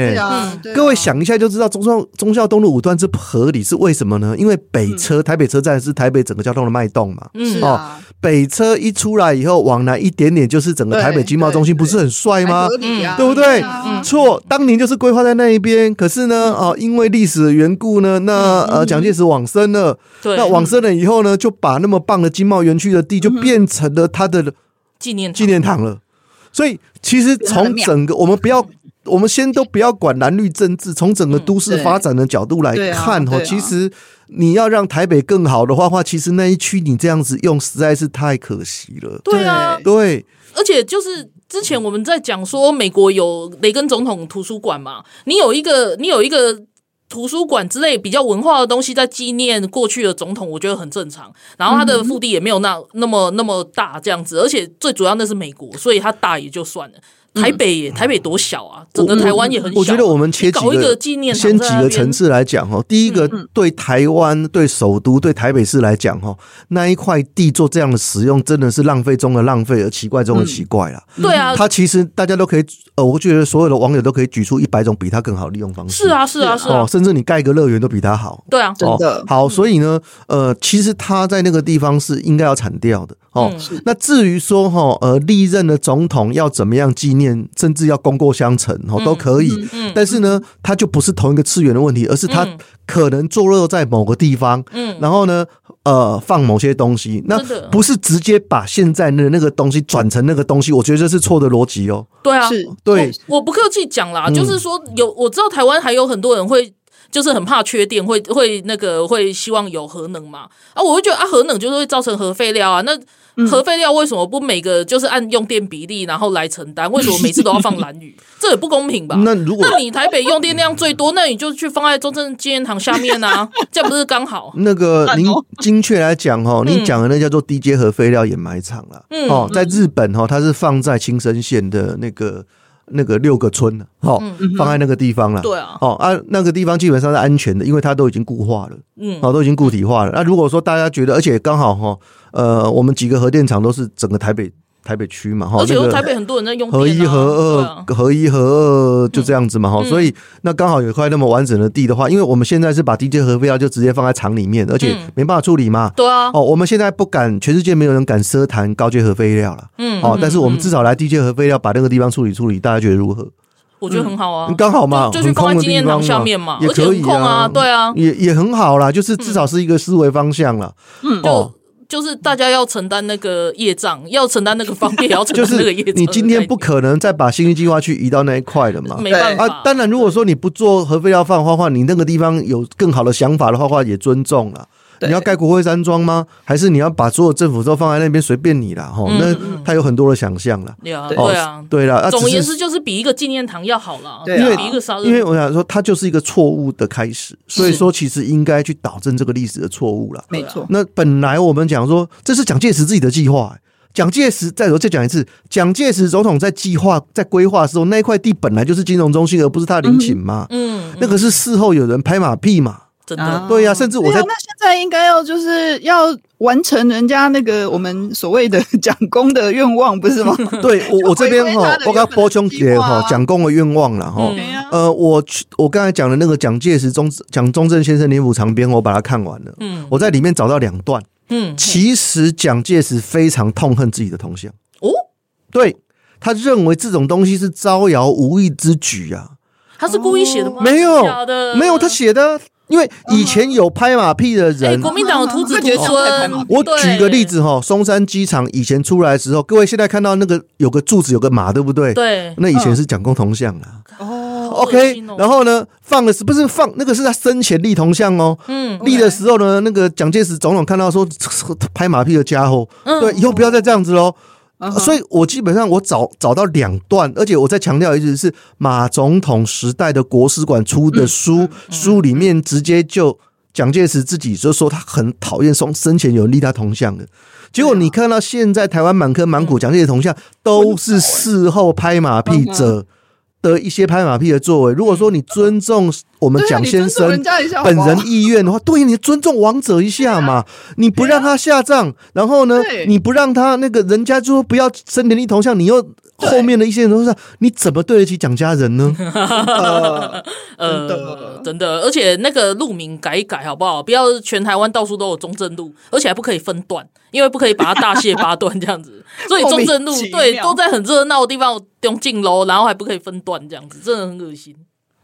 各位想一下就知道中孝中孝东路五段是不合理，是为什么呢？因为北车台北车站是台北整个交通的脉动嘛。嗯，哦，北车一出来以后往南一点点就是整个台北经贸中心，不是很帅吗？对不对？错，当年就是规划在那一边，可是呢，哦，因为历史的缘故呢，那呃蒋介石往生了，那往生了以后呢，就把那么棒的。经贸园区的地就变成了他的纪念纪念堂了，所以其实从整个我们不要，我们先都不要管蓝绿政治，从整个都市发展的角度来看哈，其实你要让台北更好的话，话其实那一区你这样子用实在是太可惜了。
对啊，
对，
而且就是之前我们在讲说美国有雷根总统图书馆嘛，你有一个，你有一个。图书馆之类比较文化的东西，在纪念过去的总统，我觉得很正常。然后它的腹地也没有那那么那么大这样子，而且最主要那是美国，所以它大也就算了。台北，台北多小啊！整个台湾也很小。
我觉得我们切几个，先几个层次来讲哈。第一个，对台湾、对首都、对台北市来讲哈，那一块地做这样的使用，真的是浪费中的浪费，而奇怪中的奇怪了。
对啊，
它其实大家都可以，呃，我觉得所有的网友都可以举出一百种比它更好的利用方式。
是啊，是啊，是啊，
甚至你盖个乐园都比它好。
对啊，
真的
好。所以呢，呃，其实它在那个地方是应该要铲掉的。哦，那至于说哈，呃，历任的总统要怎么样纪念，甚至要。功过相成哦，都可以，嗯嗯、但是呢，它就不是同一个次元的问题，而是它可能坐落在某个地方，嗯，然后呢，呃，放某些东西，那不是直接把现在的那个东西转成那个东西，我觉得这是错的逻辑哦。
对啊，
是。
对。
我，我不客气讲啦，嗯、就是说有我知道台湾还有很多人会。就是很怕缺电，会会那个会希望有核能嘛？啊，我会觉得啊，核能就是会造成核废料啊。那核废料为什么不每个就是按用电比例然后来承担？为什么每次都要放蓝雨？这也不公平吧？
那如果
那你台北用电量最多，那你就去放在中正纪念堂下面啊，这样不是刚好？
那个您精确来讲哦，您讲的那叫做低阶核废料掩埋场了。嗯，哦，在日本哦，它是放在青森县的那个。那个六个村哦，放在那个地方了。
对啊，
哦啊，那个地方基本上是安全的，因为它都已经固化了，嗯，哦，都已经固体化了。那如果说大家觉得，而且刚好哈，呃，我们几个核电厂都是整个台北。台北区嘛，哈，
而且台北很多人在用
合一、合二、合一、合二就这样子嘛，哈，所以那刚好有一块那么完整的地的话，因为我们现在是把低阶核废料就直接放在厂里面，而且没办法处理嘛，
对啊，
哦，我们现在不敢，全世界没有人敢奢谈高阶核废料了，嗯，哦，但是我们至少来低阶核废料把那个地方处理处理，大家觉得如何？
我觉得很好啊，
刚好嘛，
就去放在纪念堂下面嘛，
也可以啊，
对啊，
也也很好啦，就是至少是一个思维方向了，嗯，
哦。就是大家要承担那个业障，要承担那个方便，也要承担那个业障。
你今天不可能再把新兴计划去移到那一块了嘛？
没办法。
啊，当然，如果说你不做核废料放的话，你那个地方有更好的想法的话，话也尊重了。你要盖国会山庄吗？还是你要把所有政府都放在那边随便你啦？哈、嗯，那他有很多的想象了。
对啊，对啊，
对了。
总而言之，就是比一个纪念堂要好了。
因为
比一个烧，
因为我想说，它就是一个错误的开始。所以说，其实应该去导正这个历史的错误了。
没错。
那本来我们讲说，这是蒋介石自己的计划。蒋介石再说，再讲一次，蒋介石总统在计划、在规划的时候，那一块地本来就是金融中心，而不是他的陵寝嘛。嗯。那个是事后有人拍马屁嘛。
真的，
对呀、啊，甚至我在、
啊、那现在应该要就是要完成人家那个我们所谓的 蒋公的愿望，不是吗？
对，我我这边哈，我刚补充点哈，蒋公的愿望了哈。呃，我我刚才讲的那个蒋介石中蒋中正先生年谱长编，我把它看完了。嗯，我在里面找到两段。嗯，其实蒋介石非常痛恨自己的同乡。哦，对，他认为这种东西是招摇无益之举啊。
他是故意写的吗？
没有，没有，他写的。因为以前有拍马屁的人，
欸、国民党有徒子徒孙。
我举个例子哈，松山机场以前出来的时候，各位现在看到那个有个柱子有个马，对不对？
对，
那以前是蒋公铜像啊。
哦
，OK，然后呢，放的是不是放那个是他生前立铜像哦？嗯，立的时候呢，那个蒋介石总统看到说 拍马屁的家伙，对，以后不要再这样子喽。Uh huh. 所以，我基本上我找找到两段，而且我再强调一次，是马总统时代的国史馆出的书，嗯、书里面直接就蒋介石自己就说他很讨厌生生前有人立他铜像的，结果你看到现在台湾满坑满谷蒋介石铜像都是事后拍马屁者。的一些拍马屁的作为，如果说你尊重我们蒋先生本人意愿的话，对，你尊重王者一下嘛，你不让他下葬，然后呢，你不让他那个人家就说不要生田立头像，你又后面的一些人都是，你怎么对得起蒋家人呢？
呃，呃，真的，而且那个路名改一改好不好？不要全台湾到处都有中正路，而且还不可以分段，因为不可以把它大卸八段这样子。所以中正路对都在很热闹的地方用进楼，然后还不可以分段这样子，真的很恶心。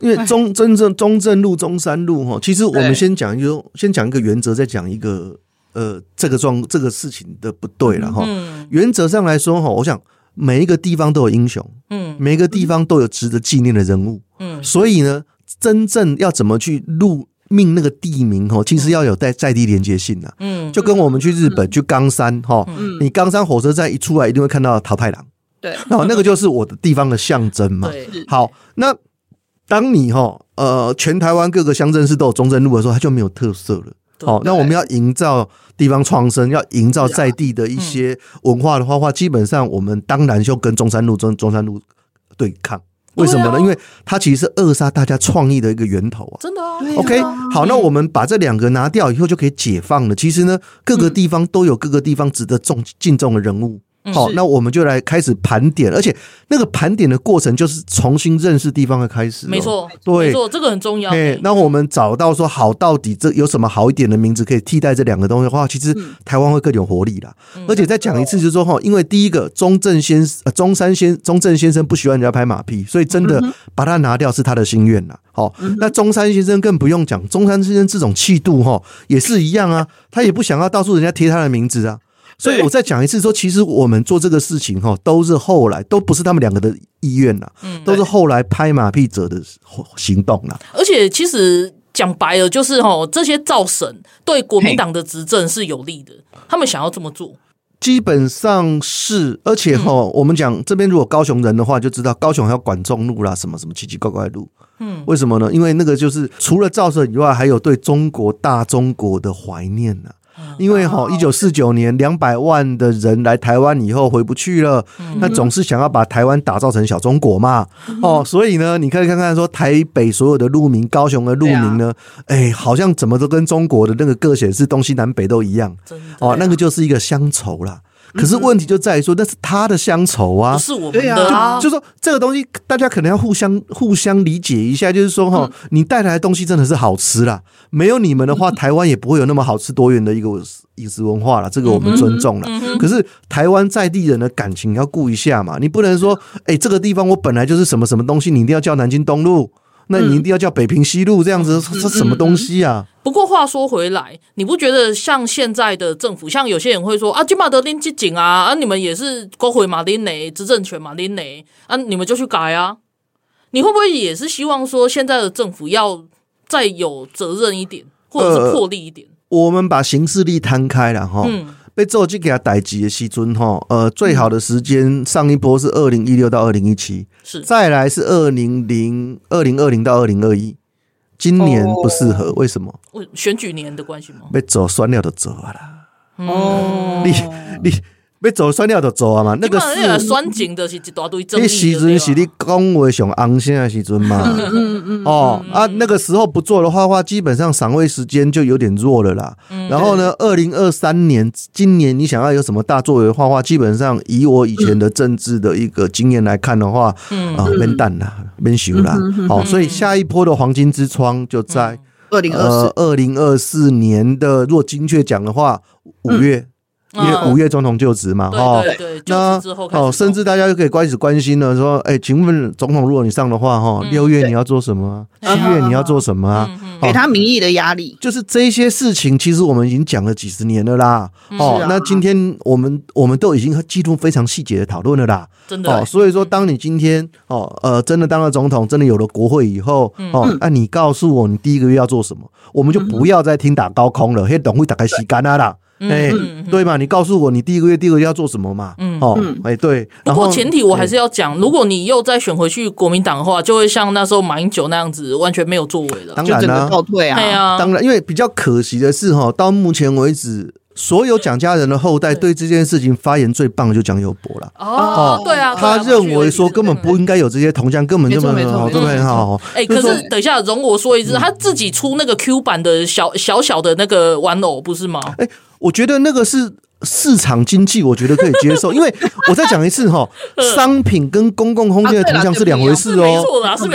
因为中真正中正路、中山路哈，其实我们先讲一个，先讲一个原则，再讲一个呃这个状这个事情的不对了哈。嗯、原则上来说哈，我想每一个地方都有英雄，嗯，每一个地方都有值得纪念的人物，嗯，所以呢，真正要怎么去录。命那个地名哈，其实要有在在地连接性的，嗯，就跟我们去日本去冈山哈，嗯，你冈山火车站一出来，一定会看到桃太郎，对，然后那个就是我的地方的象征嘛。好，那当你哈呃全台湾各个乡镇市都有中正路的时候，它就没有特色了。好，那我们要营造地方创生，要营造在地的一些文化的话，话基本上我们当然就跟中山路、中中山路对抗。为什么呢？因为它其实是扼杀大家创意的一个源头啊！
真的啊
，OK，好，那我们把这两个拿掉以后，就可以解放了。其实呢，各个地方都有各个地方值得重敬重的人物。好，那我们就来开始盘点，而且那个盘点的过程就是重新认识地方的开始。
没错，
对，
没错，这个很重要。
哎，那我们找到说好，到底这有什么好一点的名字可以替代这两个东西的话，其实台湾会更有活力啦。而且再讲一次，就是说哈，因为第一个中正先呃中山先中正先生不喜欢人家拍马屁，所以真的把它拿掉是他的心愿啦。好，那中山先生更不用讲，中山先生这种气度哈也是一样啊，他也不想要到处人家贴他的名字啊。所以我再讲一次，说其实我们做这个事情哈，都是后来都不是他们两个的意愿呐，都是后来拍马屁者的行动啦。
而且其实讲白了，就是哈，这些造神对国民党的执政是有利的，他们想要这么做，
基本上是。而且哈，我们讲这边如果高雄人的话，就知道高雄还要管中路啦，什么什么奇奇怪怪的路。嗯，为什么呢？因为那个就是除了造神以外，还有对中国大中国的怀念呐。因为哈，一九四九年两百万的人来台湾以后回不去了，那总是想要把台湾打造成小中国嘛。哦，所以呢，你可以看看说台北所有的路名、高雄的路名呢，哎，好像怎么都跟中国的那个各县市东西南北都一样。哦，那个就是一个乡愁啦。可是问题就在于说，那是他的乡愁啊，
不是我们的。
就说这个东西，大家可能要互相互相理解一下。就是说哈，你带来的东西真的是好吃啦，没有你们的话，台湾也不会有那么好吃多元的一个饮食文化了。这个我们尊重了。可是台湾在地人的感情要顾一下嘛，你不能说，哎，这个地方我本来就是什么什么东西，你一定要叫南京东路。那你一定要叫北平西路这样子，是什么东西啊？
不过话说回来，你不觉得像现在的政府，像有些人会说啊，金马德林基警啊，啊，你们也是勾回马林内执政权马林内啊，你们就去改啊？你会不会也是希望说现在的政府要再有责任一点，或者是魄力一点？
呃、我们把行事力摊开了哈，嗯，被做去给他逮级的时阵吼，呃，最好的时间上一波是二零一六到二零一七，是再来是二零零二零二零到二零二一。今年不适合，为什么？
为选举年的关系吗？
被走酸料的走啊啦！哦，你你。被走酸掉就走啊嘛，那个是
酸井的是一大堆争议。
那时阵是你讲话上昂声的时阵嘛，嗯嗯嗯哦啊，那个时候不做的话，话基本上赏味时间就有点弱了啦。然后呢，二零二三年，今年你想要有什么大作为的话，基本上以我以前的政治的一个经验来看的话，啊，免等啦，免修啦。好，所以下一波的黄金之窗就在二零二四二零二四年的，若精确讲的话，五月。因为五月总统就职嘛，哈，那哦，甚至大家就可以开始关心了，说，哎，请问总统，如果你上的话，哈，六月你要做什么？七月你要做什么啊？
给他民意的压力，
就是这些事情，其实我们已经讲了几十年了啦。哦，那今天我们我们都已经记录非常细节的讨论了啦。
真的，
所以说，当你今天哦，呃，真的当了总统，真的有了国会以后，哦，那你告诉我，你第一个月要做什么？我们就不要再听打高空了，嘿，等会打开洗干了啦。哎，嗯、对嘛？你告诉我，你第一个月、第二个月要做什么嘛？嗯，哦，哎，对。
不过前提我还是要讲，如果你又再选回去国民党的话，就会像那时候马英九那样子，完全没有作为了，
当然啦，
倒退啊。对啊，
当然，因为比较可惜的是，哈，到目前为止，所有蒋家人的后代对这件事情发言最棒的就蒋友柏了。
哦，对啊，
他认为说根本不应该有这些铜像，根本就没有，好，对不对？好。
哎，可是等一下，容我说一次，他自己出那个 Q 版的小小小的那个玩偶，不是吗？哎。
我觉得那个是市场经济，我觉得可以接受，因为我再讲一次哈，商品跟公共空间的铜像是两回事哦。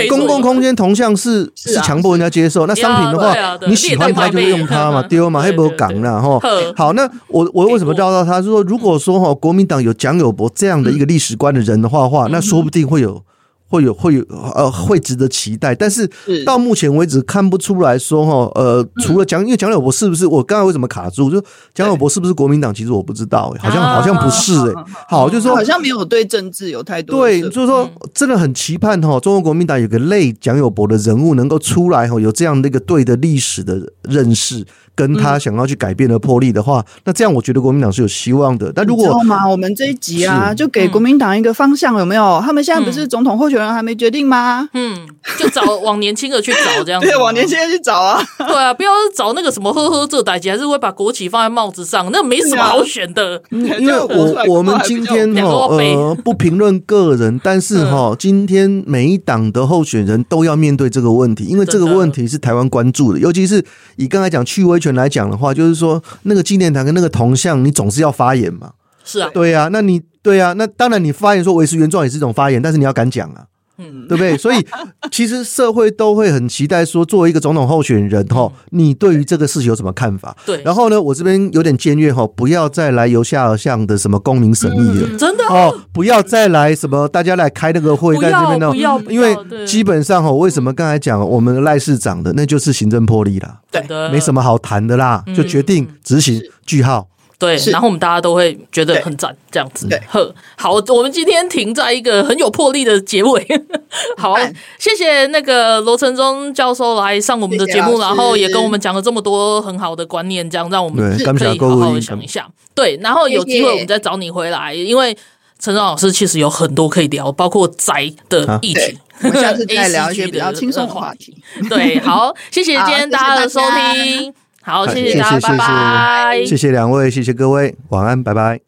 公共空间铜像是是强迫人家接受，那商品的话，你喜欢它就用它嘛，丢嘛，还不港了哈。好，那我我为什么绕到他？是说如果说哈，国民党有蒋友柏这样的一个历史观的人的话，话那说不定会有。会有会有呃会值得期待，但是到目前为止看不出来说哈呃除了蒋因为蒋友柏是不是我刚才为什么卡住？就蒋友柏是不是国民党？其实我不知道，好像好像不是哎。好，就是说
好像没有对政治有太多
对，就是说真的很期盼哈，中国国民党有个类蒋友柏的人物能够出来哈，有这样的一个对的历史的认识。跟他想要去改变的魄力的话，那这样我觉得国民党是有希望的。但如果
知道吗？我们这一集啊，就给国民党一个方向，有没有？他们现在不是总统候选人还没决定吗？
嗯，就找往年轻的去找这样子。
对，往年轻的去找啊。
对啊，不要找那个什么呵呵这代级，还是会把国旗放在帽子上，那没什么好选的。
因为我我们今天哈呃不评论个人，但是哈今天每一党的候选人都要面对这个问题，因为这个问题是台湾关注的，尤其是以刚才讲去威权来讲的话，就是说那个纪念堂跟那个铜像，你总是要发言嘛？
是啊，
对啊，那你对啊，那当然你发言说维持原状也是一种发言，但是你要敢讲啊。嗯，对不对？所以其实社会都会很期待说，作为一个总统候选人哈，你对于这个事情有什么看法？
对。
然后呢，我这边有点僭越哈，不要再来由下而上的什么公民审议了，
真的
哦，不要再来什么大家来开那个会在这边呢，因为基本上哈，为什么刚才讲我们赖市长的那就是行政魄力啦，
对，
没什么好谈的啦，就决定执行句号。
对，然后我们大家都会觉得很赞，这样子。呵，好，我们今天停在一个很有魄力的结尾。好，谢谢那个罗成忠教授来上我们的节目，然后也跟我们讲了这么多很好的观念，这样让我们可以好好的想一下。对，然后有机会我们再找你回来，因为承宗老师其实有很多可以聊，包括宅的议题。
我们下次再聊一些比较轻松的话题。
对，好，谢谢今天大家的收听。好，谢谢大家，拜拜。
谢谢两位，谢谢各位，晚安，拜拜。